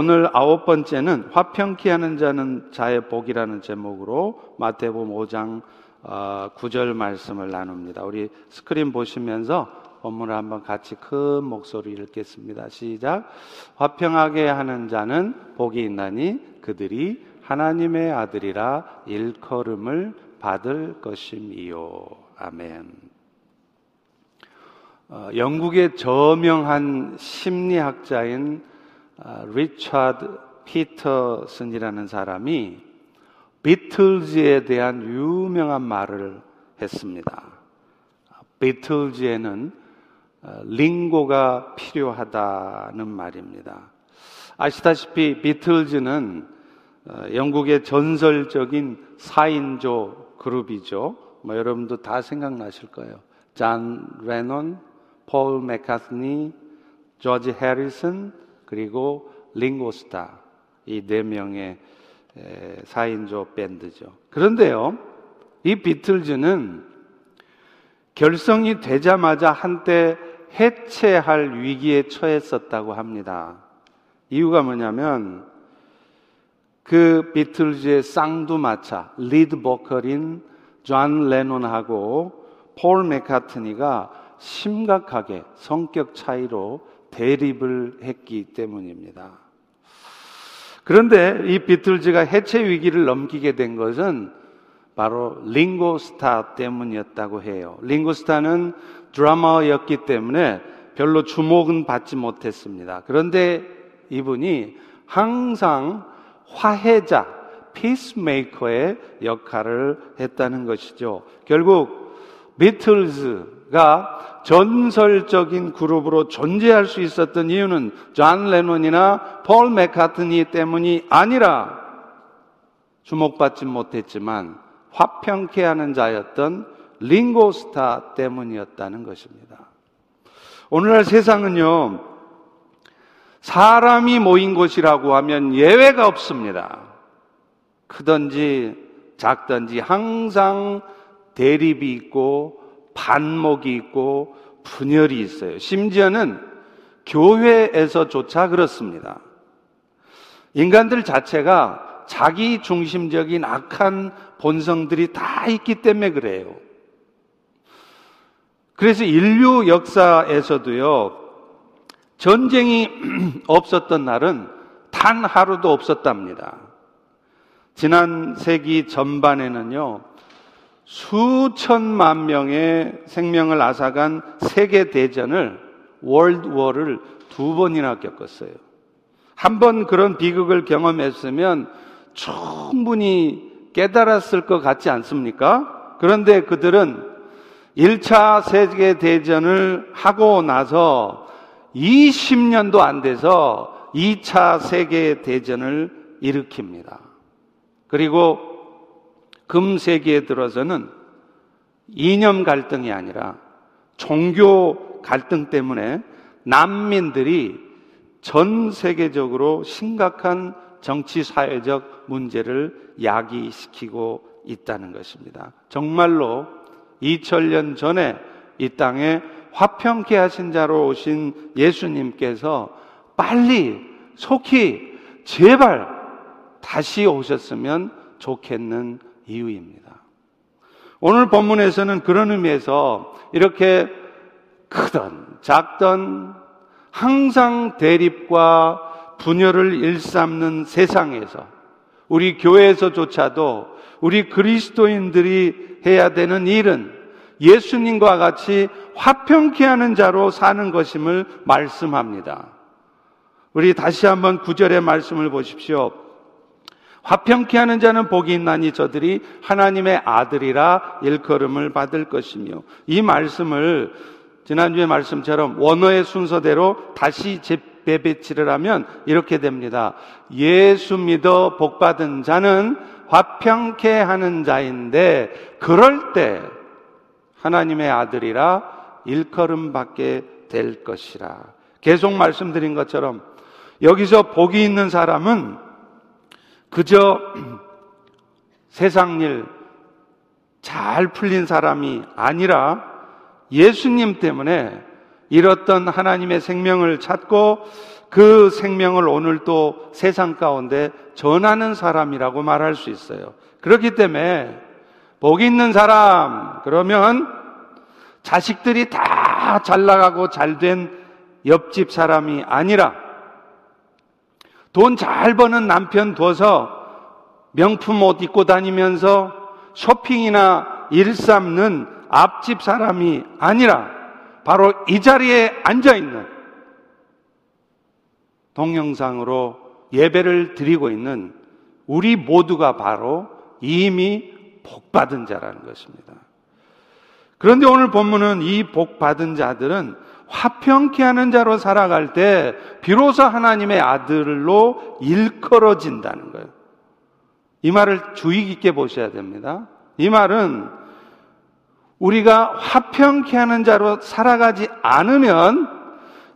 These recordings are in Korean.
오늘 아홉 번째는 화평케 하는 자는 자의 복이라는 제목으로 마태복음 5장 9절 어, 말씀을 나눕니다. 우리 스크린 보시면서 본문을 한번 같이 큰 목소리 읽겠습니다. 시작. 화평하게 하는 자는 복이 있나니 그들이 하나님의 아들이라 일컬음을 받을 것임이요. 아멘. 어, 영국의 저명한 심리학자인 어, 리차드 피터슨이라는 사람이 비틀즈에 대한 유명한 말을 했습니다. 비틀즈에는 어, 링고가 필요하다는 말입니다. 아시다시피 비틀즈는 어, 영국의 전설적인 4인조 그룹이죠. 뭐 여러분도 다 생각나실 거예요. 잔 레논, 폴 맥카스니, 조지 해리슨, 그리고 링고스타 이 네 명의 4인조 밴드죠. 그런데요, 이 비틀즈는 결성이 되자마자 한때 해체할 위기에 처했었다고 합니다. 이유가 뭐냐면 그 비틀즈의 쌍두마차 리드 보컬인 존 레논하고 폴 맥카트니가 심각하게 성격 차이로 대립을 했기 때문입니다. 그런데 이 비틀즈가 해체 위기를 넘기게 된 것은 바로 링고스타 때문이었다고 해요. 링고스타는 드러머였기 때문에 별로 주목은 받지 못했습니다. 그런데 이분이 항상 화해자, peacemaker의 역할을 했다는 것이죠. 결국 비틀즈가 전설적인 그룹으로 존재할 수 있었던 이유는 존 레논이나 폴 맥카트니 때문이 아니라 주목받지 못했지만 화평케 하는 자였던 링고스타 때문이었다는 것입니다. 오늘날 세상은요, 사람이 모인 곳이라고 하면 예외가 없습니다. 크든지 작든지 항상 대립이 있고 반목이 있고 분열이 있어요. 심지어는 교회에서조차 그렇습니다. 인간들 자체가 자기 중심적인 악한 본성들이 다 있기 때문에 그래요. 그래서 인류 역사에서도요, 전쟁이 없었던 날은 단 하루도 없었답니다. 지난 세기 전반에는요, 수천만 명의 생명을 앗아간 세계 대전을 월드 워를 두 번이나 겪었어요. 한 번 그런 비극을 경험했으면 충분히 깨달았을 것 같지 않습니까? 그런데 그들은 1차 세계 대전을 하고 나서 20년도 안 돼서 2차 세계 대전을 일으킵니다. 그리고 금세기에 들어서는 이념 갈등이 아니라 종교 갈등 때문에 난민들이 전 세계적으로 심각한 정치 사회적 문제를 야기시키고 있다는 것입니다. 정말로 2000년 전에 이 땅에 화평케 하신 자로 오신 예수님께서 빨리 속히 제발 다시 오셨으면 좋겠는 이유입니다. 오늘 본문에서는 그런 의미에서 이렇게 크던 작던 항상 대립과 분열을 일삼는 세상에서 우리 교회에서조차도 우리 그리스도인들이 해야 되는 일은 예수님과 같이 화평케 하는 자로 사는 것임을 말씀합니다. 우리 다시 한번 구절의 말씀을 보십시오. 화평케 하는 자는 복이 있나니 저들이 하나님의 아들이라 일컬음을 받을 것이며 이 말씀을 지난주의 말씀처럼 원어의 순서대로 다시 재배치를 하면 이렇게 됩니다. 예수 믿어 복 받은 자는 화평케 하는 자인데 그럴 때 하나님의 아들이라 일컬음 받게 될 것이라. 계속 말씀드린 것처럼 여기서 복이 있는 사람은 그저 세상 일 잘 풀린 사람이 아니라 예수님 때문에 잃었던 하나님의 생명을 찾고 그 생명을 오늘 또 세상 가운데 전하는 사람이라고 말할 수 있어요. 그렇기 때문에 복 있는 사람, 그러면 자식들이 다 잘 나가고 잘 된 옆집 사람이 아니라 돈 잘 버는 남편 둬서 명품 옷 입고 다니면서 쇼핑이나 일 삼는 앞집 사람이 아니라 바로 이 자리에 앉아 있는 동영상으로 예배를 드리고 있는 우리 모두가 바로 이미 복 받은 자라는 것입니다. 그런데 오늘 본문은 이 복 받은 자들은 화평케 하는 자로 살아갈 때 비로소 하나님의 아들로 일컬어진다는 거예요. 이 말을 주의 깊게 보셔야 됩니다. 이 말은 우리가 화평케 하는 자로 살아가지 않으면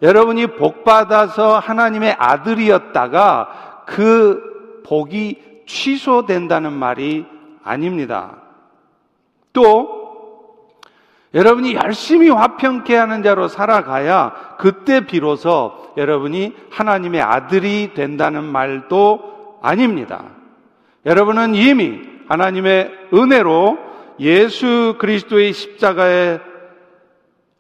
여러분이 복 받아서 하나님의 아들이었다가 그 복이 취소된다는 말이 아닙니다. 또 여러분이 열심히 화평케 하는 자로 살아가야 그때 비로소 여러분이 하나님의 아들이 된다는 말도 아닙니다. 여러분은 이미 하나님의 은혜로 예수 그리스도의 십자가의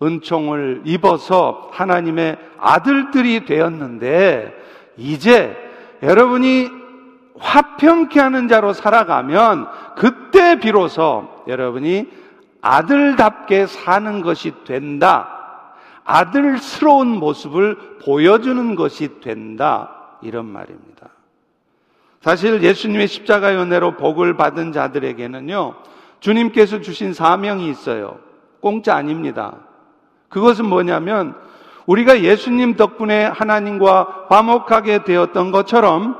은총을 입어서 하나님의 아들들이 되었는데 이제 여러분이 화평케 하는 자로 살아가면 그때 비로소 여러분이 아들답게 사는 것이 된다. 아들스러운 모습을 보여주는 것이 된다. 이런 말입니다. 사실 예수님의 십자가의 은혜로 복을 받은 자들에게는요, 주님께서 주신 사명이 있어요. 공짜 아닙니다. 그것은 뭐냐면, 우리가 예수님 덕분에 하나님과 화목하게 되었던 것처럼,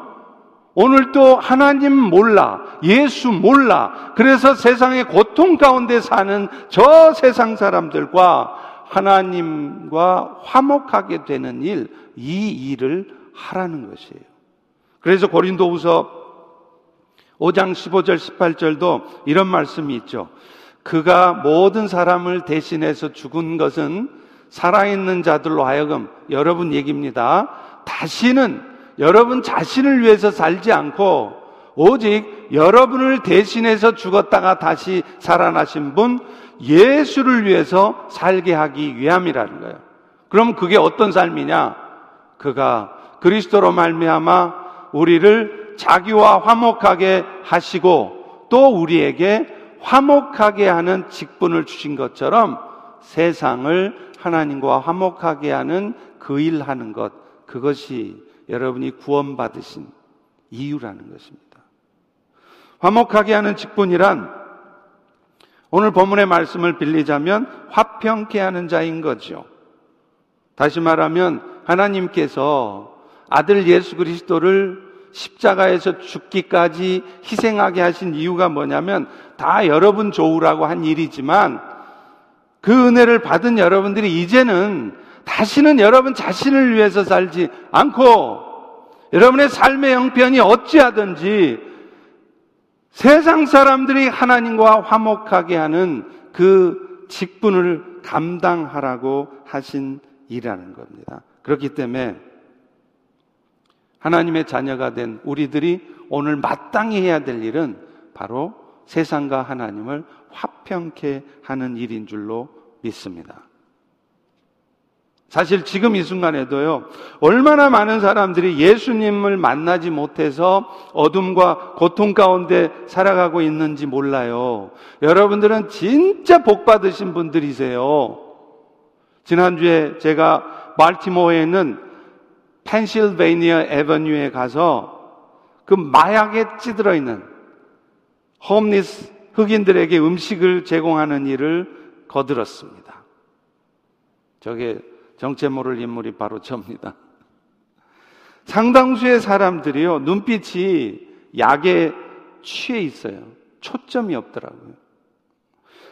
오늘도 하나님 몰라, 예수 몰라, 그래서 세상의 고통 가운데 사는 저 세상 사람들과 하나님과 화목하게 되는 일, 이 일을 하라는 것이에요. 그래서 고린도후서 5장 15절 18절도 이런 말씀이 있죠. 그가 모든 사람을 대신해서 죽은 것은 살아있는 자들로 하여금 여러분 얘기입니다. 다시는 여러분 자신을 위해서 살지 않고 오직 여러분을 대신해서 죽었다가 다시 살아나신 분 예수를 위해서 살게 하기 위함이라는 거예요. 그럼 그게 어떤 삶이냐? 그가 그리스도로 말미암아 우리를 자기와 화목하게 하시고 또 우리에게 화목하게 하는 직분을 주신 것처럼 세상을 하나님과 화목하게 하는 그 일 하는 것, 그것이 여러분이 구원받으신 이유라는 것입니다. 화목하게 하는 직분이란 오늘 본문의 말씀을 빌리자면 화평케 하는 자인 거죠. 다시 말하면 하나님께서 아들 예수 그리스도를 십자가에서 죽기까지 희생하게 하신 이유가 뭐냐면 다 여러분 좋으라고 한 일이지만 그 은혜를 받은 여러분들이 이제는 다시는 여러분 자신을 위해서 살지 않고 여러분의 삶의 형편이 어찌하든지 세상 사람들이 하나님과 화목하게 하는 그 직분을 감당하라고 하신 일이라는 겁니다. 그렇기 때문에 하나님의 자녀가 된 우리들이 오늘 마땅히 해야 될 일은 바로 세상과 하나님을 화평케 하는 일인 줄로 믿습니다. 사실 지금 이 순간에도요, 얼마나 많은 사람들이 예수님을 만나지 못해서 어둠과 고통 가운데 살아가고 있는지 몰라요. 여러분들은 진짜 복 받으신 분들이세요. 지난주에 제가 말티모어에 있는 펜실베이니아 에버뉴에 가서 그 마약에 찌들어 있는 홈리스 흑인들에게 음식을 제공하는 일을 거들었습니다. 저게 정체 모를 인물이 바로 접니다. 상당수의 사람들이요, 눈빛이 약에 취해 있어요. 초점이 없더라고요.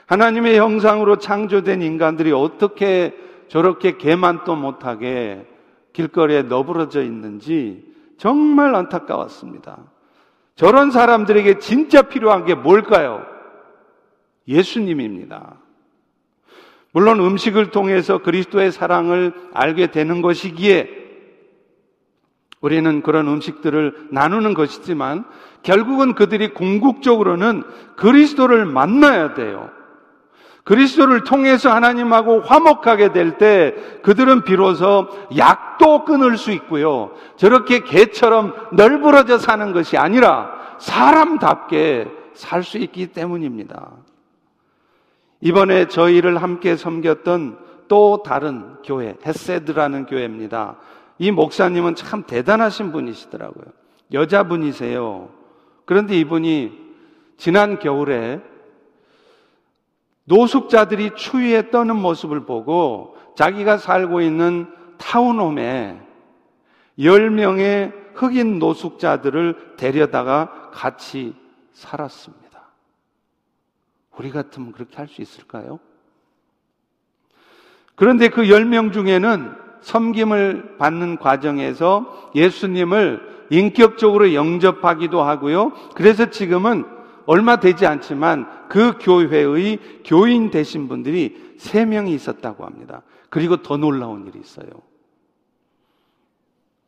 하나님의 형상으로 창조된 인간들이 어떻게 저렇게 개만도 못하게 길거리에 너부러져 있는지 정말 안타까웠습니다. 저런 사람들에게 진짜 필요한 게 뭘까요? 예수님입니다. 물론 음식을 통해서 그리스도의 사랑을 알게 되는 것이기에 우리는 그런 음식들을 나누는 것이지만 결국은 그들이 궁극적으로는 그리스도를 만나야 돼요. 그리스도를 통해서 하나님하고 화목하게 될 때 그들은 비로소 약도 끊을 수 있고요. 저렇게 개처럼 널브러져 사는 것이 아니라 사람답게 살 수 있기 때문입니다. 이번에 저희를 함께 섬겼던 또 다른 교회, 헤세드라는 교회입니다. 이 목사님은 참 대단하신 분이시더라고요. 여자분이세요. 그런데 이분이 지난 겨울에 노숙자들이 추위에 떠는 모습을 보고 자기가 살고 있는 타운홈에 10명의 흑인 노숙자들을 데려다가 같이 살았습니다. 우리 같으면 그렇게 할 수 있을까요? 그런데 그 10명 중에는 섬김을 받는 과정에서 예수님을 인격적으로 영접하기도 하고요. 그래서 지금은 얼마 되지 않지만 그 교회의 교인 되신 분들이 3명이 있었다고 합니다. 그리고 더 놀라운 일이 있어요.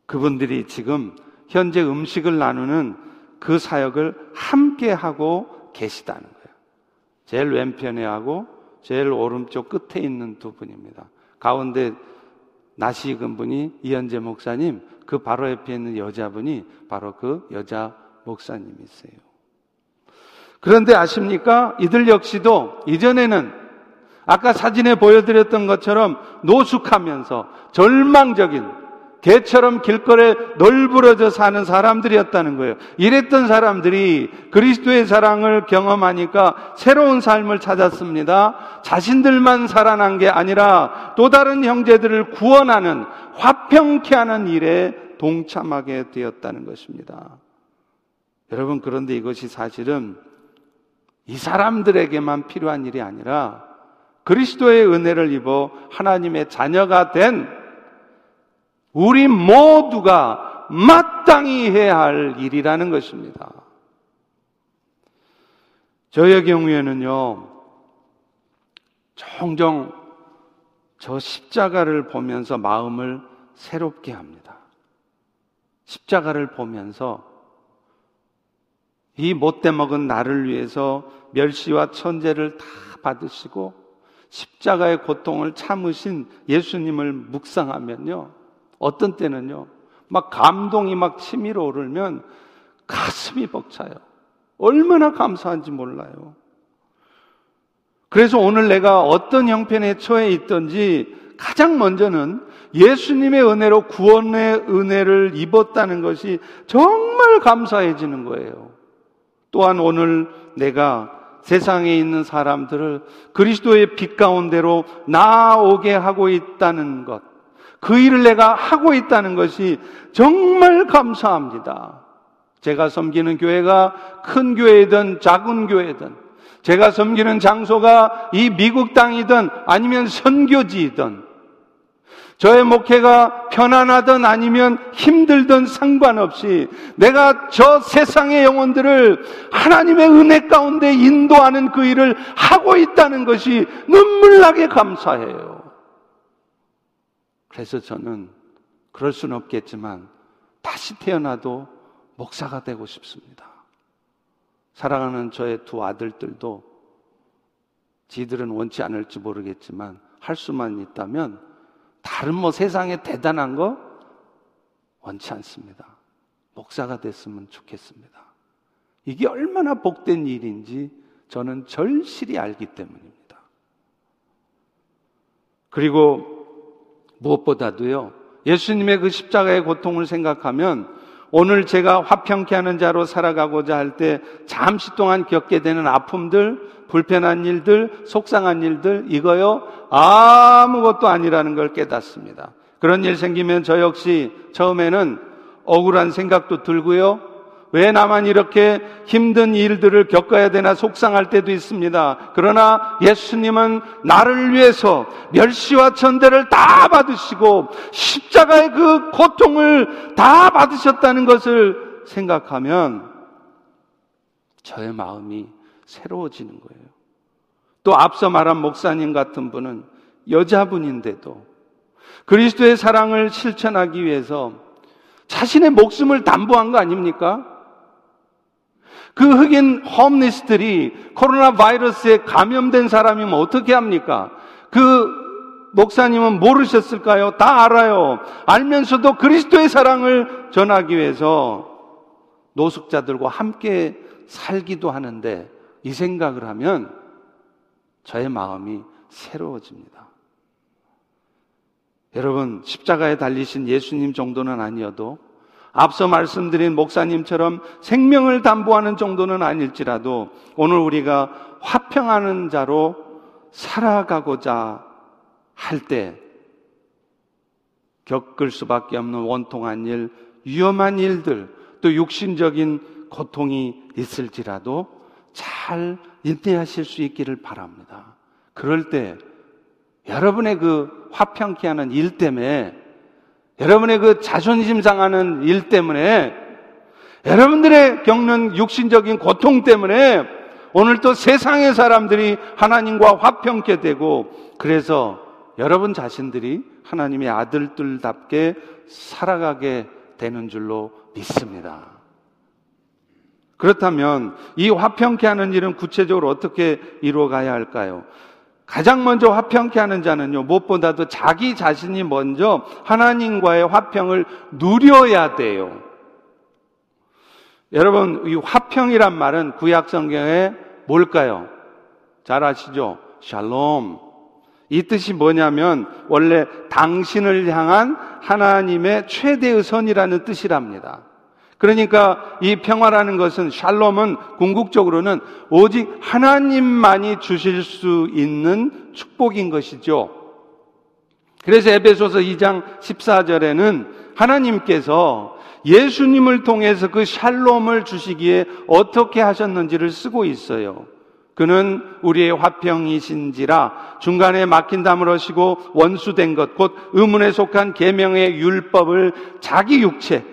그분들이 지금 현재 음식을 나누는 그 사역을 함께 하고 계시다는 거예요. 제일 왼편에 하고 제일 오른쪽 끝에 있는 두 분입니다. 가운데 나시 익은 분이 이현재 목사님, 그 바로 옆에 있는 여자분이 바로 그 여자 목사님이세요. 그런데 아십니까? 이들 역시도 이전에는 아까 사진에 보여드렸던 것처럼 노숙하면서 절망적인 개처럼 길거리에 널브러져 사는 사람들이었다는 거예요. 이랬던 사람들이 그리스도의 사랑을 경험하니까 새로운 삶을 찾았습니다. 자신들만 살아난 게 아니라 또 다른 형제들을 구원하는 화평케 하는 일에 동참하게 되었다는 것입니다. 여러분, 그런데 이것이 사실은 이 사람들에게만 필요한 일이 아니라 그리스도의 은혜를 입어 하나님의 자녀가 된 우리 모두가 마땅히 해야 할 일이라는 것입니다. 저의 경우에는요, 종종 저 십자가를 보면서 마음을 새롭게 합니다. 십자가를 보면서 이 못돼 먹은 나를 위해서 멸시와 천재를 다 받으시고 십자가의 고통을 참으신 예수님을 묵상하면요. 어떤 때는요, 막 감동이 막 치밀어 오르면 가슴이 벅차요. 얼마나 감사한지 몰라요. 그래서 오늘 내가 어떤 형편에 처해 있든지 가장 먼저는 예수님의 은혜로 구원의 은혜를 입었다는 것이 정말 감사해지는 거예요. 또한 오늘 내가 세상에 있는 사람들을 그리스도의 빛 가운데로 나오게 하고 있다는 것. 그 일을 내가 하고 있다는 것이 정말 감사합니다. 제가 섬기는 교회가 큰 교회든 작은 교회든 제가 섬기는 장소가 이 미국 땅이든 아니면 선교지이든 저의 목회가 편안하든 아니면 힘들든 상관없이 내가 저 세상의 영혼들을 하나님의 은혜 가운데 인도하는 그 일을 하고 있다는 것이 눈물나게 감사해요. 그래서 저는 그럴 수는 없겠지만 다시 태어나도 목사가 되고 싶습니다. 사랑하는 저의 두 아들들도 지들은 원치 않을지 모르겠지만 할 수만 있다면 다른 뭐 세상에 대단한 거 원치 않습니다. 목사가 됐으면 좋겠습니다. 이게 얼마나 복된 일인지 저는 절실히 알기 때문입니다. 그리고 무엇보다도요, 예수님의 그 십자가의 고통을 생각하면 오늘 제가 화평케 하는 자로 살아가고자 할 때 잠시 동안 겪게 되는 아픔들, 불편한 일들, 속상한 일들, 이거요, 아무것도 아니라는 걸 깨닫습니다. 그런 일 생기면 저 역시 처음에는 억울한 생각도 들고요, 왜 나만 이렇게 힘든 일들을 겪어야 되나 속상할 때도 있습니다. 그러나 예수님은 나를 위해서 멸시와 천대를 다 받으시고 십자가의 그 고통을 다 받으셨다는 것을 생각하면 저의 마음이 새로워지는 거예요. 또 앞서 말한 목사님 같은 분은 여자분인데도 그리스도의 사랑을 실천하기 위해서 자신의 목숨을 담보한 거 아닙니까? 그 흑인 홈리스들이 코로나 바이러스에 감염된 사람이면 어떻게 합니까? 그 목사님은 모르셨을까요? 다 알아요. 알면서도 그리스도의 사랑을 전하기 위해서 노숙자들과 함께 살기도 하는데 이 생각을 하면 저의 마음이 새로워집니다. 여러분, 십자가에 달리신 예수님 정도는 아니어도 앞서 말씀드린 목사님처럼 생명을 담보하는 정도는 아닐지라도 오늘 우리가 화평하는 자로 살아가고자 할 때 겪을 수밖에 없는 원통한 일, 위험한 일들, 또 육신적인 고통이 있을지라도 잘 인내하실 수 있기를 바랍니다. 그럴 때 여러분의 그 화평케 하는 일 때문에 여러분의 그 자존심 상하는 일 때문에 여러분들의 겪는 육신적인 고통 때문에 오늘 또 세상의 사람들이 하나님과 화평케 되고 그래서 여러분 자신들이 하나님의 아들들답게 살아가게 되는 줄로 믿습니다. 그렇다면 이 화평케 하는 일은 구체적으로 어떻게 이루어가야 할까요? 가장 먼저 화평케 하는 자는요, 무엇보다도 자기 자신이 먼저 하나님과의 화평을 누려야 돼요. 여러분, 이 화평이란 말은 구약 성경에 뭘까요? 잘 아시죠? 샬롬. 이 뜻이 뭐냐면 원래 당신을 향한 하나님의 최대의 선이라는 뜻이랍니다. 그러니까 이 평화라는 것은 샬롬은 궁극적으로는 오직 하나님만이 주실 수 있는 축복인 것이죠. 그래서 에베소서 2장 14절에는 하나님께서 예수님을 통해서 그 샬롬을 주시기에 어떻게 하셨는지를 쓰고 있어요. 그는 우리의 화평이신지라 중간에 막힌 담을 하시고 원수된 것 곧 의문에 속한 계명의 율법을 자기 육체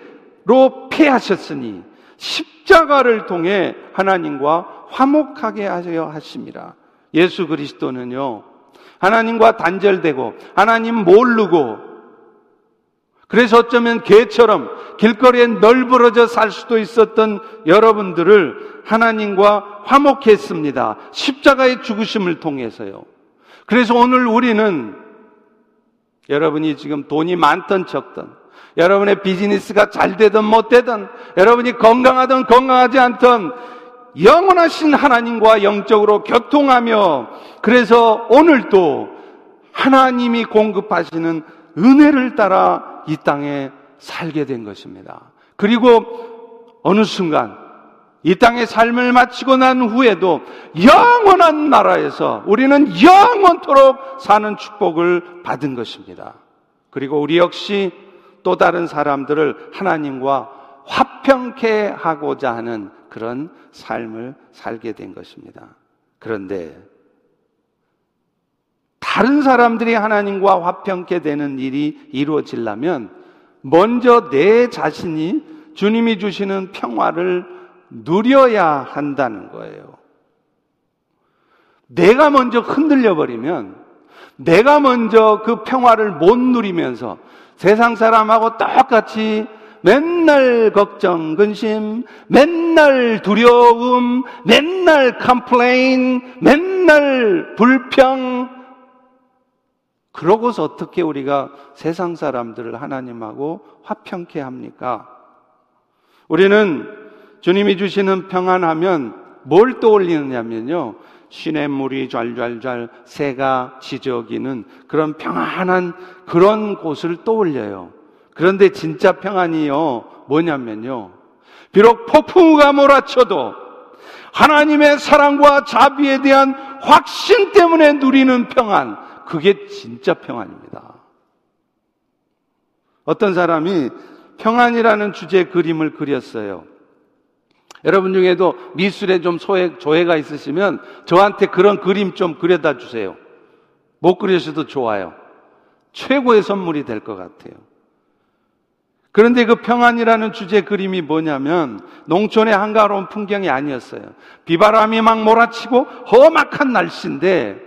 로 패하셨으니 십자가를 통해 하나님과 화목하게 하려 하십니다. 예수 그리스도는요, 하나님과 단절되고, 하나님 모르고, 그래서 어쩌면 개처럼 길거리에 널브러져 살 수도 있었던 여러분들을 하나님과 화목했습니다. 십자가의 죽으심을 통해서요. 그래서 오늘 우리는 여러분이 지금 돈이 많던 적던 여러분의 비즈니스가 잘 되든 못 되든, 여러분이 건강하든 건강하지 않든, 영원하신 하나님과 영적으로 교통하며, 그래서 오늘도 하나님이 공급하시는 은혜를 따라 이 땅에 살게 된 것입니다. 그리고 어느 순간 이 땅의 삶을 마치고 난 후에도 영원한 나라에서 우리는 영원토록 사는 축복을 받은 것입니다. 그리고 우리 역시 또 다른 사람들을 하나님과 화평케 하고자 하는 그런 삶을 살게 된 것입니다. 그런데 다른 사람들이 하나님과 화평케 되는 일이 이루어지려면 먼저 내 자신이 주님이 주시는 평화를 누려야 한다는 거예요. 내가 먼저 흔들려 버리면 내가 먼저 그 평화를 못 누리면서 세상 사람하고 똑같이 맨날 걱정, 근심, 맨날 두려움, 맨날 complain, 맨날 불평. 그러고서 어떻게 우리가 세상 사람들을 하나님하고 화평케 합니까? 우리는 주님이 주시는 평안하면 뭘 떠올리느냐면요. 시냇물이 좔좔좔 새가 지저귀는 그런 평안한 그런 곳을 떠올려요. 그런데 진짜 평안이요. 뭐냐면요. 비록 폭풍우가 몰아쳐도 하나님의 사랑과 자비에 대한 확신 때문에 누리는 평안. 그게 진짜 평안입니다. 어떤 사람이 평안이라는 주제 그림을 그렸어요. 여러분 중에도 미술에 좀 소해, 조예가 있으시면 저한테 그런 그림 좀 그려다 주세요. 못 그리셔도 좋아요. 최고의 선물이 될 것 같아요. 그런데 그 평안이라는 주제 그림이 뭐냐면 농촌의 한가로운 풍경이 아니었어요. 비바람이 막 몰아치고 험악한 날씨인데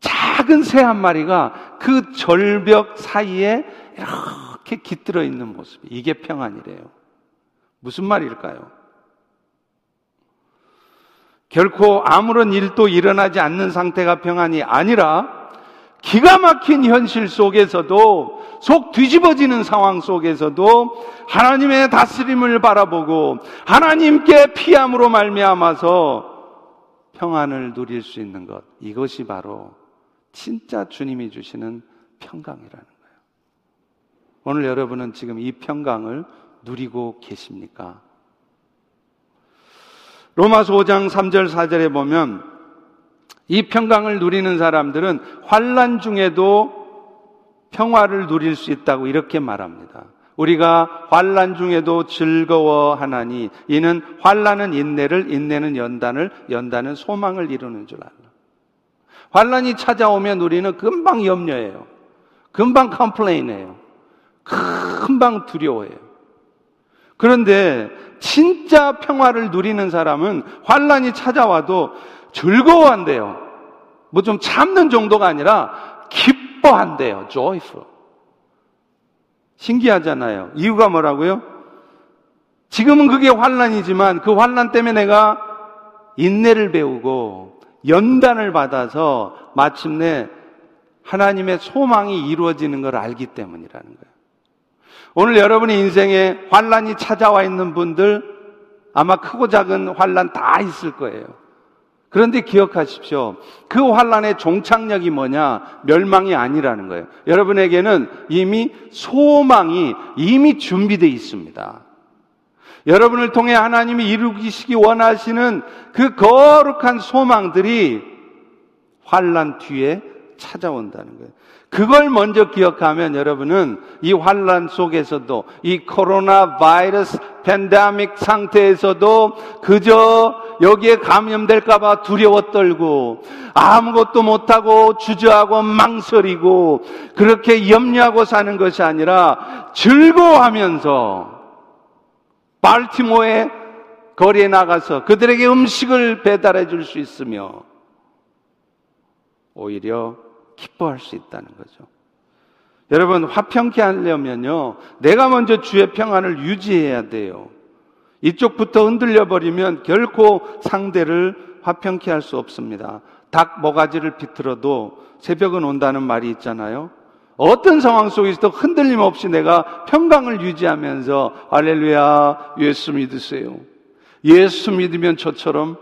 작은 새 한 마리가 그 절벽 사이에 이렇게 깃들어 있는 모습. 이게 평안이래요. 무슨 말일까요? 결코 아무런 일도 일어나지 않는 상태가 평안이 아니라 기가 막힌 현실 속에서도 속 뒤집어지는 상황 속에서도 하나님의 다스림을 바라보고 하나님께 피함으로 말미암아서 평안을 누릴 수 있는 것 이것이 바로 진짜 주님이 주시는 평강이라는 거예요. 오늘 여러분은 지금 이 평강을 누리고 계십니까? 로마서 5장 3절 4절에 보면 이 평강을 누리는 사람들은 환란 중에도 평화를 누릴 수 있다고 이렇게 말합니다. 우리가 환란 중에도 즐거워하나니 이는 환란은 인내를 인내는 연단을 연단은 소망을 이루는 줄 알라. 환란이 찾아오면 우리는 금방 염려해요. 금방 컴플레인해요. 금방 두려워해요. 그런데 진짜 평화를 누리는 사람은 환란이 찾아와도 즐거워한대요. 뭐 좀 참는 정도가 아니라 기뻐한대요. joyful. 신기하잖아요. 이유가 뭐라고요? 지금은 그게 환란이지만 그 환란 때문에 내가 인내를 배우고 연단을 받아서 마침내 하나님의 소망이 이루어지는 걸 알기 때문이라는 거예요. 오늘 여러분의 인생에 환란이 찾아와 있는 분들 아마 크고 작은 환란 다 있을 거예요. 그런데 기억하십시오. 그 환란의 종착역이 뭐냐? 멸망이 아니라는 거예요. 여러분에게는 이미 소망이 이미 준비되어 있습니다. 여러분을 통해 하나님이 이루기시기 원하시는 그 거룩한 소망들이 환란 뒤에 찾아온다는 거예요. 그걸 먼저 기억하면 여러분은 이 환란 속에서도 이 코로나 바이러스 팬데믹 상태에서도 그저 여기에 감염될까봐 두려워 떨고 아무것도 못하고 주저하고 망설이고 그렇게 염려하고 사는 것이 아니라 즐거워하면서 발티모의 거리에 나가서 그들에게 음식을 배달해 줄 수 있으며 오히려 기뻐할 수 있다는 거죠. 여러분, 화평케 하려면요, 내가 먼저 주의 평안을 유지해야 돼요. 이쪽부터 흔들려 버리면 결코 상대를 화평케 할 수 없습니다. 닭 모가지를 비틀어도 새벽은 온다는 말이 있잖아요. 어떤 상황 속에서도 흔들림 없이 내가 평강을 유지하면서 할렐루야 예수 믿으세요. 예수 믿으면 저처럼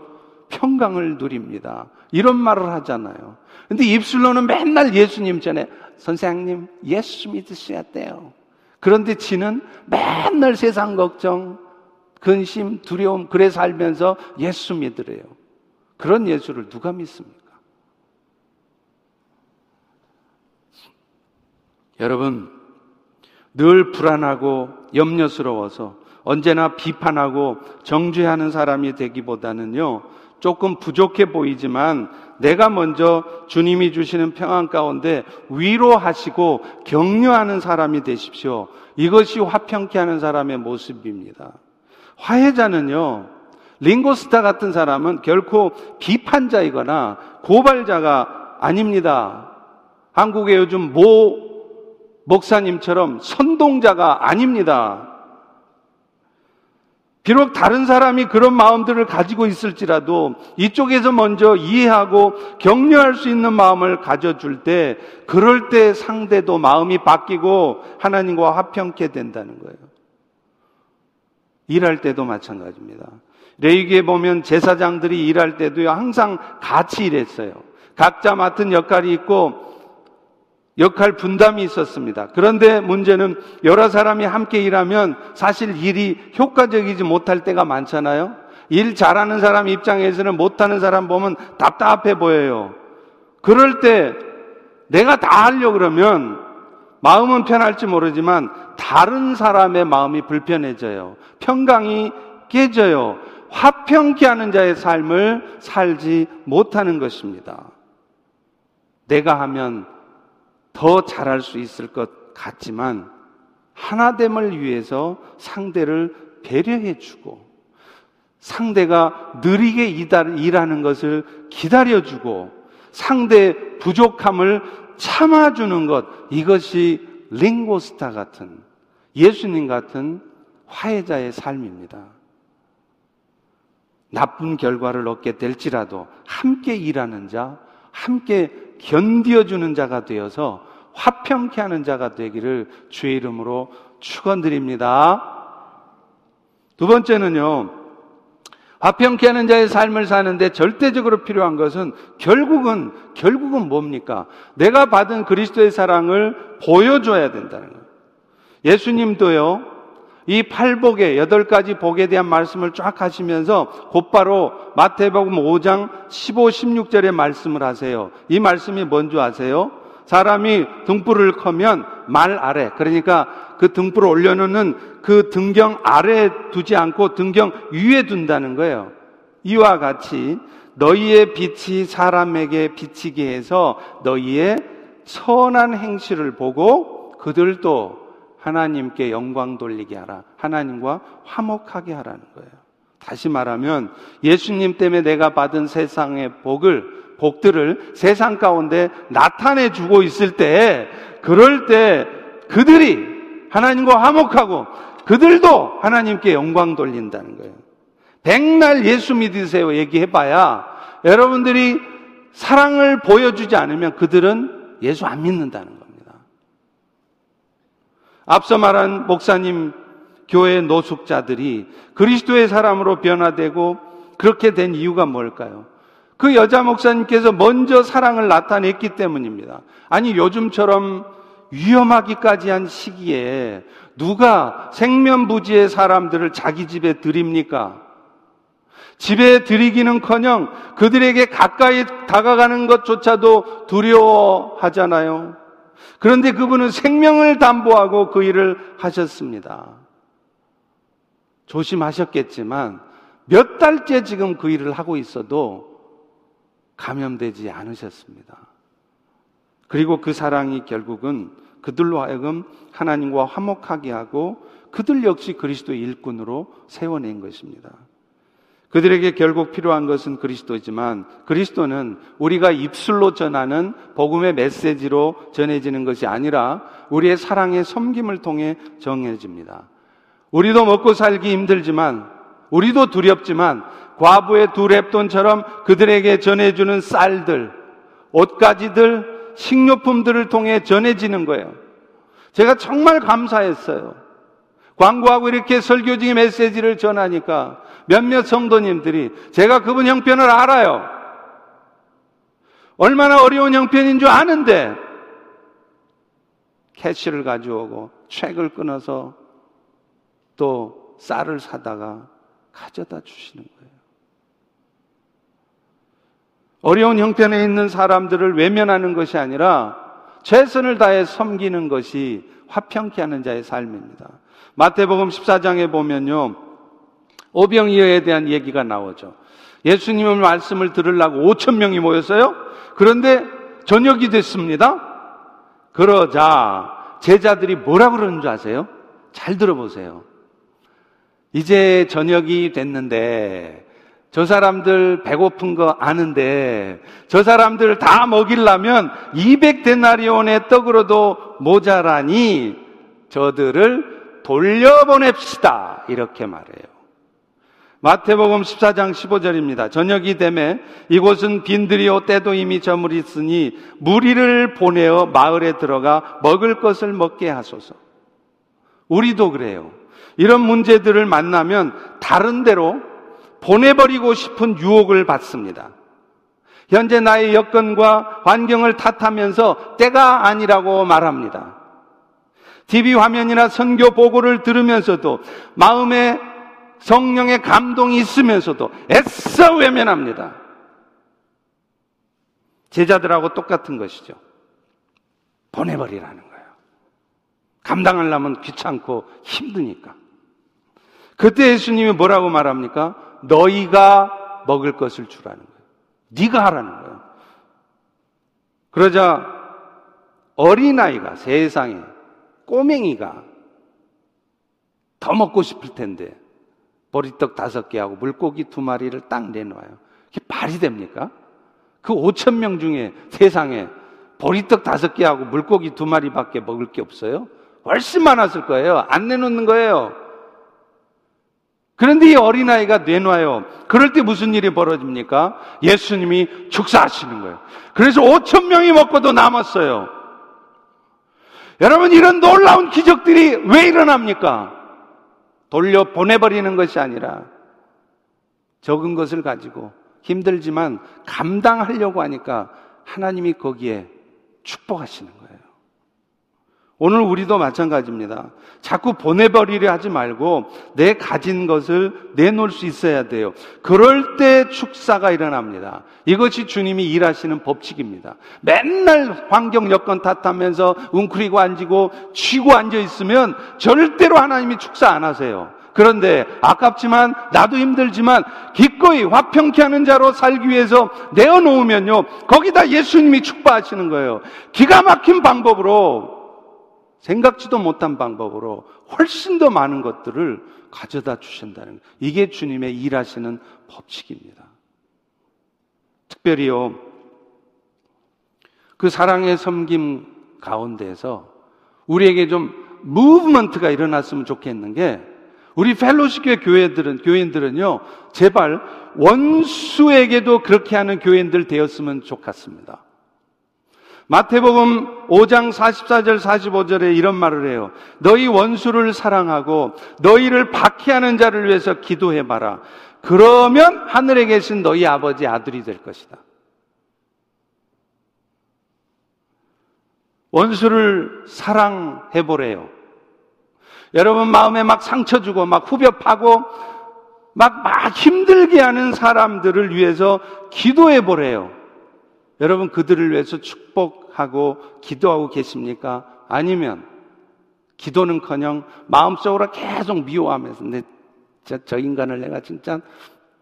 평강을 누립니다. 이런 말을 하잖아요. 근데 입술로는 맨날 예수님 전에 선생님 예수 믿으셔야 돼요. 그런데 지는 맨날 세상 걱정, 근심, 두려움 그래 살면서 예수 믿으래요. 그런 예수를 누가 믿습니까? 여러분 늘 불안하고 염려스러워서 언제나 비판하고 정죄하는 사람이 되기보다는요, 조금 부족해 보이지만 내가 먼저 주님이 주시는 평안 가운데 위로하시고 격려하는 사람이 되십시오. 이것이 화평케 하는 사람의 모습입니다. 화해자는요, 링고스타 같은 사람은 결코 비판자이거나 고발자가 아닙니다. 한국의 요즘 모 목사님처럼 선동자가 아닙니다. 비록 다른 사람이 그런 마음들을 가지고 있을지라도 이쪽에서 먼저 이해하고 격려할 수 있는 마음을 가져줄 때 그럴 때 상대도 마음이 바뀌고 하나님과 화평케 된다는 거예요. 일할 때도 마찬가지입니다. 레이기에 보면 제사장들이 일할 때도 항상 같이 일했어요. 각자 맡은 역할이 있고 역할 분담이 있었습니다. 그런데 문제는 여러 사람이 함께 일하면 사실 일이 효과적이지 못할 때가 많잖아요. 일 잘하는 사람 입장에서는 못하는 사람 보면 답답해 보여요. 그럴 때 내가 다 하려고 그러면 마음은 편할지 모르지만 다른 사람의 마음이 불편해져요. 평강이 깨져요. 화평케 하는 자의 삶을 살지 못하는 것입니다. 내가 하면 더 잘할 수 있을 것 같지만 하나됨을 위해서 상대를 배려해 주고 상대가 느리게 일하는 것을 기다려 주고 상대 부족함을 참아주는 것 이것이 링고스타 같은 예수님 같은 화해자의 삶입니다. 나쁜 결과를 얻게 될지라도 함께 일하는 자, 함께 견디어주는 자가 되어서 화평케 하는 자가 되기를 주의 이름으로 축원드립니다. 두 번째는요. 화평케 하는 자의 삶을 사는데 절대적으로 필요한 것은 결국은 결국은 뭡니까? 내가 받은 그리스도의 사랑을 보여줘야 된다는 거예요. 예수님도요. 이 팔복의 여덟 가지 복에 대한 말씀을 쫙 하시면서 곧바로 마태복음 5장 15, 16절에 말씀을 하세요. 이 말씀이 뭔지 아세요? 사람이 등불을 커면 말 아래, 그러니까 그 등불을 올려놓는 그 등경 아래에 두지 않고 등경 위에 둔다는 거예요. 이와 같이 너희의 빛이 사람에게 비치게 해서 너희의 선한 행실을 보고 그들도 하나님께 영광 돌리게 하라. 하나님과 화목하게 하라는 거예요. 다시 말하면 예수님 때문에 내가 받은 세상의 복을 복들을 세상 가운데 나타내 주고 있을 때 그럴 때 그들이 하나님과 화목하고 그들도 하나님께 영광 돌린다는 거예요. 백날 예수 믿으세요 얘기해 봐야 여러분들이 사랑을 보여주지 않으면 그들은 예수 안 믿는다는 거예요. 앞서 말한 목사님 교회 노숙자들이 그리스도의 사람으로 변화되고 그렇게 된 이유가 뭘까요? 그 여자 목사님께서 먼저 사랑을 나타냈기 때문입니다. 아니, 요즘처럼 위험하기까지 한 시기에 누가 생면부지의 사람들을 자기 집에 들입니까? 집에 들이기는 커녕 그들에게 가까이 다가가는 것조차도 두려워하잖아요. 그런데 그분은 생명을 담보하고 그 일을 하셨습니다. 조심하셨겠지만 몇 달째 지금 그 일을 하고 있어도 감염되지 않으셨습니다. 그리고 그 사랑이 결국은 그들로 하여금 하나님과 화목하게 하고 그들 역시 그리스도 일꾼으로 세워낸 것입니다. 그들에게 결국 필요한 것은 그리스도지만 그리스도는 우리가 입술로 전하는 복음의 메시지로 전해지는 것이 아니라 우리의 사랑의 섬김을 통해 정해집니다. 우리도 먹고 살기 힘들지만 우리도 두렵지만 과부의 두 랩돈처럼 그들에게 전해주는 쌀들, 옷가지들, 식료품들을 통해 전해지는 거예요. 제가 정말 감사했어요. 광고하고 이렇게 설교중의 메시지를 전하니까 몇몇 성도님들이 제가 그분 형편을 알아요. 얼마나 어려운 형편인 줄 아는데 캐시를 가져오고 책을 끊어서 또 쌀을 사다가 가져다 주시는 거예요. 어려운 형편에 있는 사람들을 외면하는 것이 아니라 최선을 다해 섬기는 것이 화평케 하는 자의 삶입니다. 마태복음 14장에 보면요. 오병이어에 대한 얘기가 나오죠. 예수님의 말씀을 들으려고 5천 명이 모였어요. 그런데 저녁이 됐습니다. 그러자 제자들이 뭐라 그러는 줄 아세요? 잘 들어보세요. 이제 저녁이 됐는데 저 사람들 배고픈 거 아는데 저 사람들 다 먹이려면 200데나리온의 떡으로도 모자라니 저들을 돌려보냅시다. 이렇게 말해요. 마태복음 14장 15절입니다. 저녁이 되매 이곳은 빈들이요 때도 이미 저물있으니 무리를 보내어 마을에 들어가 먹을 것을 먹게 하소서. 우리도 그래요. 이런 문제들을 만나면 다른 데로 보내버리고 싶은 유혹을 받습니다. 현재 나의 여건과 환경을 탓하면서 때가 아니라고 말합니다. TV 화면이나 선교 보고를 들으면서도 마음에 성령의 감동이 있으면서도 애써 외면합니다. 제자들하고 똑같은 것이죠. 보내버리라는 거예요. 감당하려면 귀찮고 힘드니까. 그때 예수님이 뭐라고 말합니까? 너희가 먹을 것을 주라는 거예요. 네가 하라는 거예요. 그러자 어린아이가 세상에 꼬맹이가 더 먹고 싶을 텐데 보리떡 다섯 개하고 물고기 두 마리를 딱 내놓아요. 그게 말이 됩니까? 그 5천 명 중에 세상에 보리떡 다섯 개하고 물고기 두 마리밖에 먹을 게 없어요? 훨씬 많았을 거예요. 안 내놓는 거예요. 그런데 이 어린아이가 내놔요. 그럴 때 무슨 일이 벌어집니까? 예수님이 축사하시는 거예요. 그래서 5천 명이 먹고도 남았어요. 여러분 이런 놀라운 기적들이 왜 일어납니까? 돌려 보내버리는 것이 아니라 적은 것을 가지고 힘들지만 감당하려고 하니까 하나님이 거기에 축복하시는 거예요. 오늘 우리도 마찬가지입니다. 자꾸 보내버리려 하지 말고 내 가진 것을 내놓을 수 있어야 돼요. 그럴 때 축사가 일어납니다. 이것이 주님이 일하시는 법칙입니다. 맨날 환경 여건 탓하면서 웅크리고 앉고 쥐고 앉아 있으면 절대로 하나님이 축사 안 하세요. 그런데 아깝지만 나도 힘들지만 기꺼이 화평케 하는 자로 살기 위해서 내어놓으면요 거기다 예수님이 축복하시는 거예요. 기가 막힌 방법으로 생각지도 못한 방법으로 훨씬 더 많은 것들을 가져다 주신다는 것. 이게 주님의 일하시는 법칙입니다. 특별히요, 그 사랑의 섬김 가운데에서 우리에게 좀 무브먼트가 일어났으면 좋겠는 게 우리 펠로시교 교회들은 교인들은요 제발 원수에게도 그렇게 하는 교인들 되었으면 좋겠습니다. 마태복음 5장 44절 45절에 이런 말을 해요. 너희 원수를 사랑하고 너희를 박해하는 자를 위해서 기도해 봐라. 그러면 하늘에 계신 너희 아버지 아들이 될 것이다. 원수를 사랑해 보래요. 여러분 마음에 막 상처 주고 막 후벼 파고 막, 막 힘들게 하는 사람들을 위해서 기도해 보래요. 여러분 그들을 위해서 축복 하고 기도하고 계십니까? 아니면 기도는커녕 마음속으로 계속 미워하면서 내, 저, 저 인간을 내가 진짜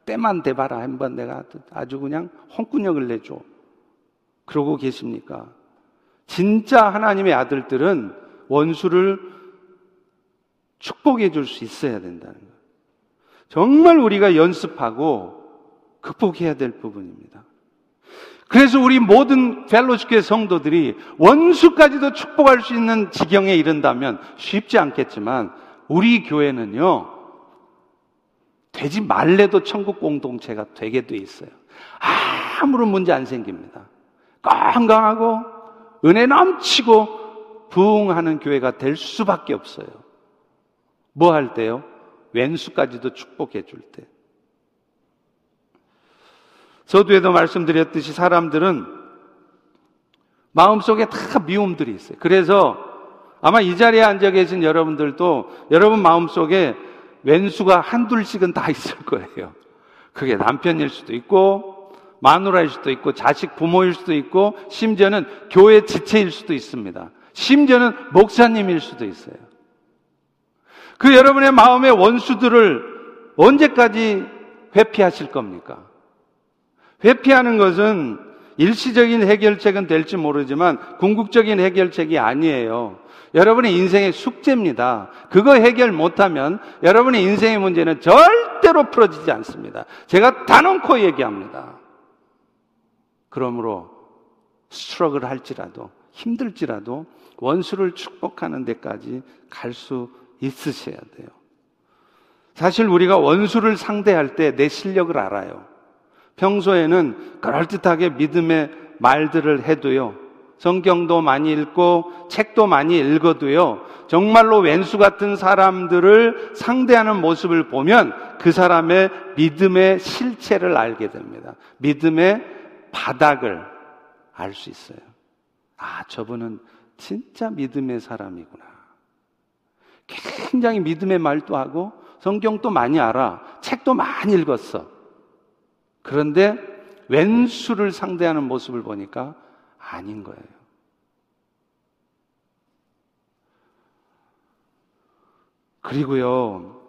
때만 대봐라 한번 내가 아주 그냥 홍군역을 내줘. 그러고 계십니까? 진짜 하나님의 아들들은 원수를 축복해 줄 수 있어야 된다는 거예요. 정말 우리가 연습하고 극복해야 될 부분입니다. 그래서 우리 모든 펠로시교의 성도들이 원수까지도 축복할 수 있는 지경에 이른다면 쉽지 않겠지만 우리 교회는요, 되지 말래도 천국 공동체가 되게 돼 있어요. 아무런 문제 안 생깁니다. 건강하고 은혜 넘치고 부흥하는 교회가 될 수밖에 없어요. 뭐 할 때요? 왼수까지도 축복해 줄 때. 서두에도 말씀드렸듯이 사람들은 마음속에 다 미움들이 있어요. 그래서 아마 이 자리에 앉아 계신 여러분들도 여러분 마음속에 왼수가 한둘씩은 다 있을 거예요. 그게 남편일 수도 있고, 마누라일 수도 있고, 자식 부모일 수도 있고, 심지어는 교회 지체일 수도 있습니다. 심지어는 목사님일 수도 있어요. 그 여러분의 마음의 원수들을 언제까지 회피하실 겁니까? 회피하는 것은 일시적인 해결책은 될지 모르지만 궁극적인 해결책이 아니에요. 여러분의 인생의 숙제입니다. 그거 해결 못하면 여러분의 인생의 문제는 절대로 풀어지지 않습니다. 제가 단언코 얘기합니다. 그러므로 스트럭을 할지라도 힘들지라도 원수를 축복하는 데까지 갈 수 있으셔야 돼요. 사실 우리가 원수를 상대할 때 내 실력을 알아요. 평소에는 그럴듯하게 믿음의 말들을 해도요. 성경도 많이 읽고 책도 많이 읽어도요. 정말로 왼수 같은 사람들을 상대하는 모습을 보면 그 사람의 믿음의 실체를 알게 됩니다. 믿음의 바닥을 알 수 있어요. 아, 저분은 진짜 믿음의 사람이구나. 굉장히 믿음의 말도 하고 성경도 많이 알아. 책도 많이 읽었어. 그런데 왼수를 상대하는 모습을 보니까 아닌 거예요. 그리고요,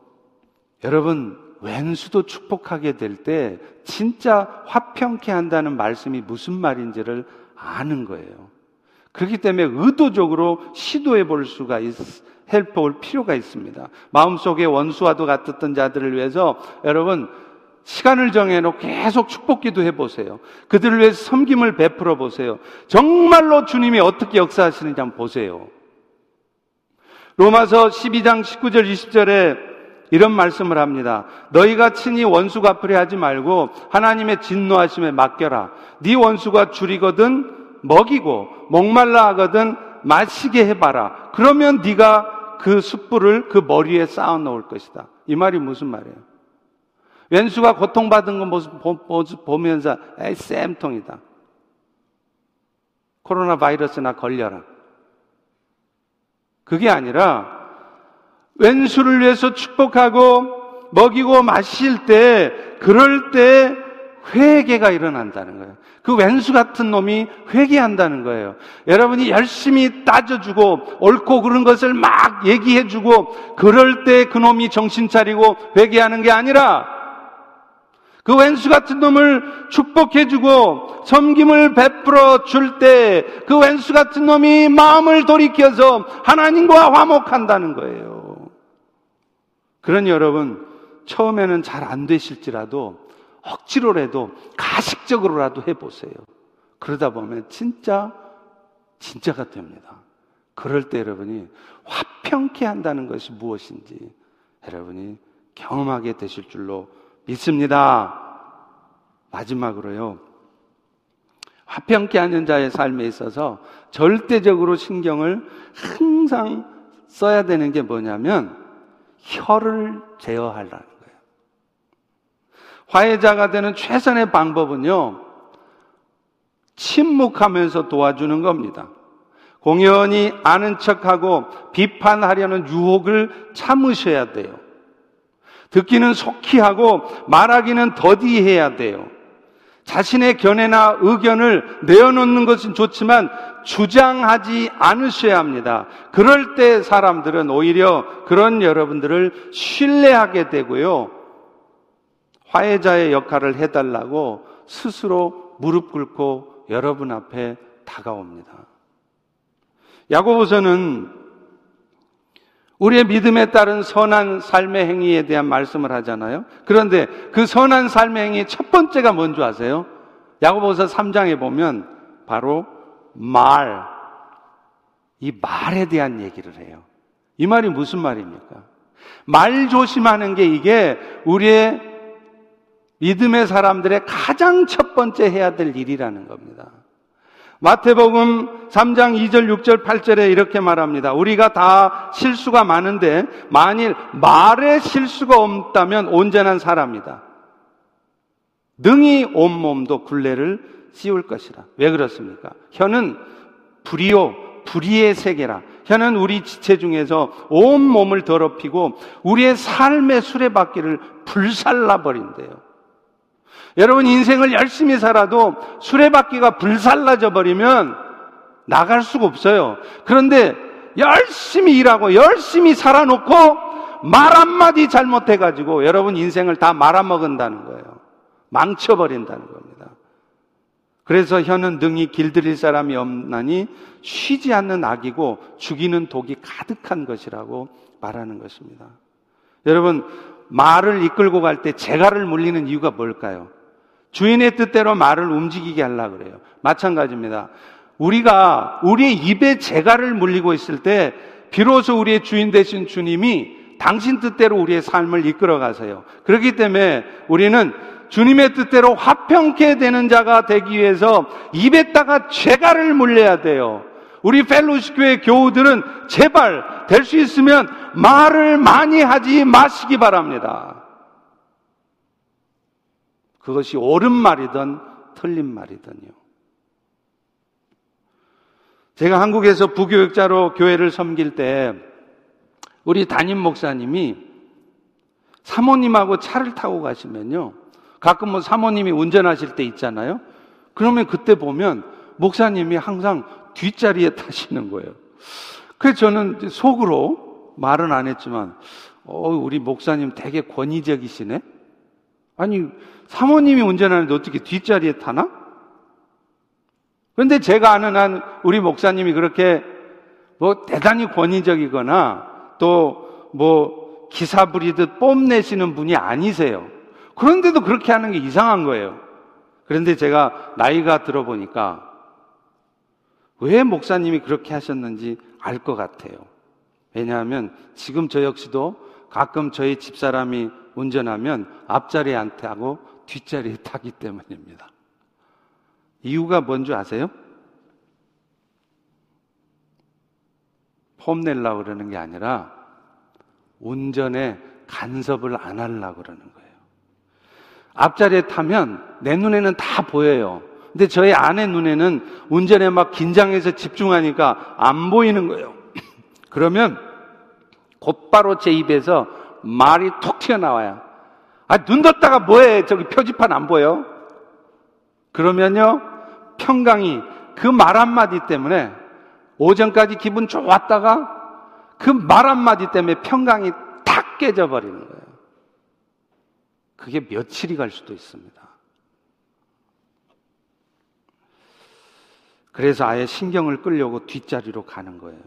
여러분, 왼수도 축복하게 될 때 진짜 화평케 한다는 말씀이 무슨 말인지를 아는 거예요. 그렇기 때문에 의도적으로 시도해 볼 수가 있, 해볼 필요가 있습니다. 마음속에 원수와도 같았던 자들을 위해서 여러분 시간을 정해놓고 계속 축복 기도해 보세요. 그들을 위해서 섬김을 베풀어 보세요. 정말로 주님이 어떻게 역사하시는지 한번 보세요. 로마서 12장 19절 20절에 이런 말씀을 합니다. 너희가 친히 원수 갚으려 하지 말고 하나님의 진노하심에 맡겨라. 네 원수가 줄이거든 먹이고 목말라 하거든 마시게 해봐라. 그러면 네가 그 숯불을 그 머리에 쌓아 놓을 것이다. 이 말이 무슨 말이에요? 왼수가 고통받은 거 모습 보면서 에이 쌤통이다. 코로나 바이러스나 걸려라. 그게 아니라 왼수를 위해서 축복하고 먹이고 마실 때 그럴 때 회개가 일어난다는 거예요. 그 왼수 같은 놈이 회개한다는 거예요. 여러분이 열심히 따져주고 옳고 그른 것을 막 얘기해주고 그럴 때 그 놈이 정신 차리고 회개하는 게 아니라 그 왼수 같은 놈을 축복해주고 섬김을 베풀어 줄 때 그 왼수 같은 놈이 마음을 돌이켜서 하나님과 화목한다는 거예요. 그러니 여러분, 처음에는 잘 안 되실지라도 억지로라도 가식적으로라도 해보세요. 그러다 보면 진짜, 진짜가 됩니다. 그럴 때 여러분이 화평케 한다는 것이 무엇인지 여러분이 경험하게 되실 줄로 믿습니다. 마지막으로요. 화평케 하는 자의 삶에 있어서 절대적으로 신경을 항상 써야 되는 게 뭐냐면 혀를 제어하라는 거예요. 화해자가 되는 최선의 방법은요. 침묵하면서 도와주는 겁니다. 공연히 아는 척하고 비판하려는 유혹을 참으셔야 돼요. 듣기는 속히 하고 말하기는 더디해야 돼요. 자신의 견해나 의견을 내어놓는 것은 좋지만 주장하지 않으셔야 합니다. 그럴 때 사람들은 오히려 그런 여러분들을 신뢰하게 되고요. 화해자의 역할을 해달라고 스스로 무릎 꿇고 여러분 앞에 다가옵니다. 야고보서는 우리의 믿음에 따른 선한 삶의 행위에 대한 말씀을 하잖아요. 그런데 그 선한 삶의 행위 첫 번째가 뭔지 아세요? 야고보서 3장에 보면 바로 말, 이 말에 대한 얘기를 해요. 이 말이 무슨 말입니까? 말 조심하는 게 이게 우리의 믿음의 사람들의 가장 첫 번째 해야 될 일이라는 겁니다. 마태복음 3장 2절, 6절, 8절에 이렇게 말합니다. 우리가 다 실수가 많은데 만일 말에 실수가 없다면 온전한 사람이다. 능히 온몸도 굴레를 씌울 것이라. 왜 그렇습니까? 혀는 불이요, 불의의 세계라. 혀는 우리 지체 중에서 온 몸을 더럽히고 우리의 삶의 수레바퀴를 불살라 버린대요. 여러분 인생을 열심히 살아도 수레바퀴가 불살라져 버리면 나갈 수가 없어요. 그런데 열심히 일하고 열심히 살아놓고 말 한마디 잘못해가지고 여러분 인생을 다 말아먹은다는 거예요. 망쳐버린다는 겁니다. 그래서 혀는 능히 길들일 사람이 없나니 쉬지 않는 악이고 죽이는 독이 가득한 것이라고 말하는 것입니다. 여러분, 말을 이끌고 갈 때 재갈을 물리는 이유가 뭘까요? 주인의 뜻대로 말을 움직이게 하려 그래요. 마찬가지입니다. 우리가 우리의 입에 재갈을 물리고 있을 때 비로소 우리의 주인 되신 주님이 당신 뜻대로 우리의 삶을 이끌어 가세요. 그렇기 때문에 우리는 주님의 뜻대로 화평케 되는 자가 되기 위해서 입에다가 죄가를 물려야 돼요. 우리 펠로시 교회 교우들은 제발 될 수 있으면 말을 많이 하지 마시기 바랍니다. 그것이 옳은 말이든 틀린 말이든요. 제가 한국에서 부교육자로 교회를 섬길 때 우리 담임 목사님이 사모님하고 차를 타고 가시면요. 가끔 뭐 사모님이 운전하실 때 있잖아요. 그러면 그때 보면 목사님이 항상 뒷자리에 타시는 거예요. 그래서 저는 속으로 말은 안 했지만, 어, 우리 목사님 되게 권위적이시네? 아니, 사모님이 운전하는데 어떻게 뒷자리에 타나? 그런데 제가 아는 한 우리 목사님이 그렇게 뭐 대단히 권위적이거나 또 뭐 기사 부리듯 뽐내시는 분이 아니세요. 그런데도 그렇게 하는 게 이상한 거예요. 그런데 제가 나이가 들어보니까 왜 목사님이 그렇게 하셨는지 알 것 같아요. 왜냐하면 지금 저 역시도 가끔 저희 집사람이 운전하면 앞자리에 안 타고 뒷자리에 타기 때문입니다. 이유가 뭔지 아세요? 폼내려고 그러는 게 아니라 운전에 간섭을 안 하려고 그러는 거예요. 앞자리에 타면 내 눈에는 다 보여요. 근데 저희 아내 눈에는 운전에 막 긴장해서 집중하니까 안 보이는 거예요. 그러면 곧바로 제 입에서 말이 톡 튀어나와요. 아, 눈 떴다가 뭐해? 저기 표지판 안 보여? 그러면요, 평강이 그 말 한마디 때문에 오전까지 기분 좋았다가 그 말 한마디 때문에 평강이 탁 깨져버리는 거예요. 그게 며칠이 갈 수도 있습니다. 그래서 아예 신경을 끌려고 뒷자리로 가는 거예요.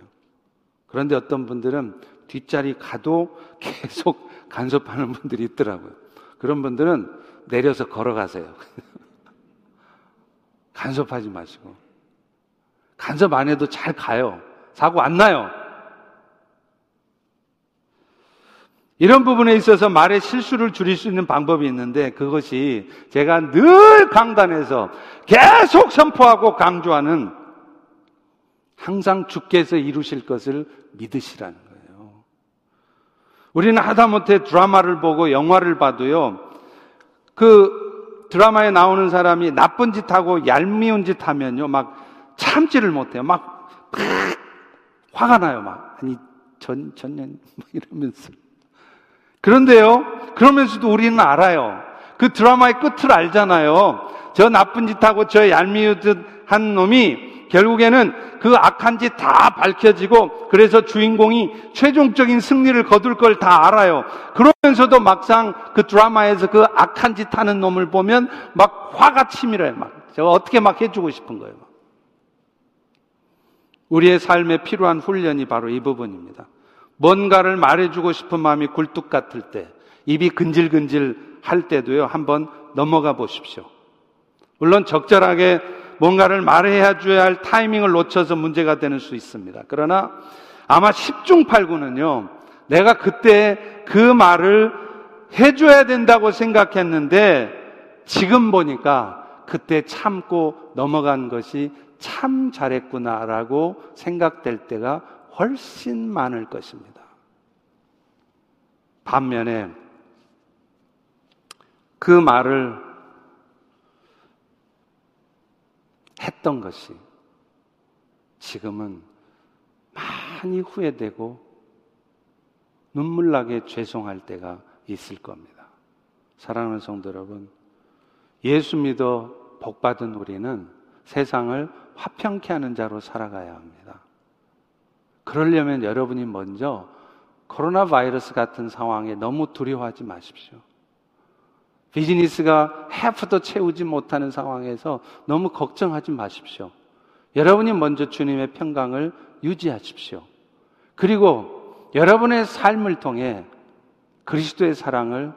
그런데 어떤 분들은 뒷자리 가도 계속 간섭하는 분들이 있더라고요. 그런 분들은 내려서 걸어가세요. 간섭하지 마시고. 간섭 안 해도 잘 가요. 사고 안 나요. 이런 부분에 있어서 말의 실수를 줄일 수 있는 방법이 있는데 그것이 제가 늘 강단에서 계속 선포하고 강조하는 항상 주께서 이루실 것을 믿으시라는. 우리는 하다못해 드라마를 보고 영화를 봐도요, 그 드라마에 나오는 사람이 나쁜 짓 하고 얄미운 짓 하면요, 막 참지를 못해요. 막, 막 화가 나요, 막. 아니, 전, 전년, 이러면서. 그런데요, 그러면서도 우리는 알아요. 그 드라마의 끝을 알잖아요. 저 나쁜 짓 하고 저 얄미우듯 한 놈이 결국에는 그 악한 짓 다 밝혀지고 그래서 주인공이 최종적인 승리를 거둘 걸 다 알아요. 그러면서도 막상 그 드라마에서 그 악한 짓 하는 놈을 보면 막 화가 치밀어요. 막. 제가 어떻게 막 해주고 싶은 거예요. 우리의 삶에 필요한 훈련이 바로 이 부분입니다. 뭔가를 말해주고 싶은 마음이 굴뚝 같을 때, 입이 근질근질 할 때도요, 한번 넘어가 보십시오. 물론 적절하게 뭔가를 말해야 줘야 할 타이밍을 놓쳐서 문제가 되는 수 있습니다. 그러나 아마 10중 8구는요, 내가 그때 그 말을 해줘야 된다고 생각했는데, 지금 보니까 그때 참고 넘어간 것이 참 잘했구나라고 생각될 때가 훨씬 많을 것입니다. 반면에 그 말을 했던 것이 지금은 많이 후회되고 눈물나게 죄송할 때가 있을 겁니다. 사랑하는 성도 여러분, 예수 믿어 복받은 우리는 세상을 화평케 하는 자로 살아가야 합니다. 그러려면 여러분이 먼저 코로나 바이러스 같은 상황에 너무 두려워하지 마십시오. 비즈니스가 해프도 채우지 못하는 상황에서 너무 걱정하지 마십시오. 여러분이 먼저 주님의 평강을 유지하십시오. 그리고 여러분의 삶을 통해 그리스도의 사랑을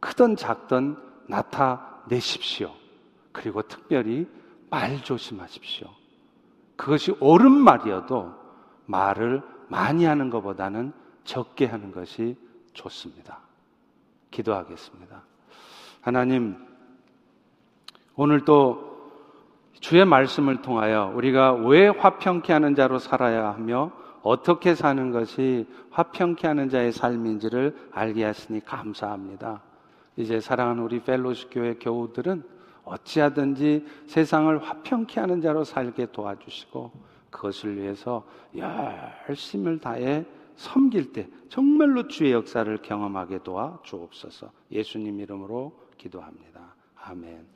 크든 작든 나타내십시오. 그리고 특별히 말 조심하십시오. 그것이 옳은 말이어도 말을 많이 하는 것보다는 적게 하는 것이 좋습니다. 기도하겠습니다. 하나님, 오늘 또 주의 말씀을 통하여 우리가 왜 화평케 하는 자로 살아야 하며 어떻게 사는 것이 화평케 하는 자의 삶인지를 알게 하시니 감사합니다. 이제 사랑하는 우리 펠로시 교회 교우들은 어찌하든지 세상을 화평케 하는 자로 살게 도와주시고 그것을 위해서 열심을 다해 섬길 때 정말로 주의 역사를 경험하게 도와 주옵소서. 예수님 이름으로 기도합니다. 아멘.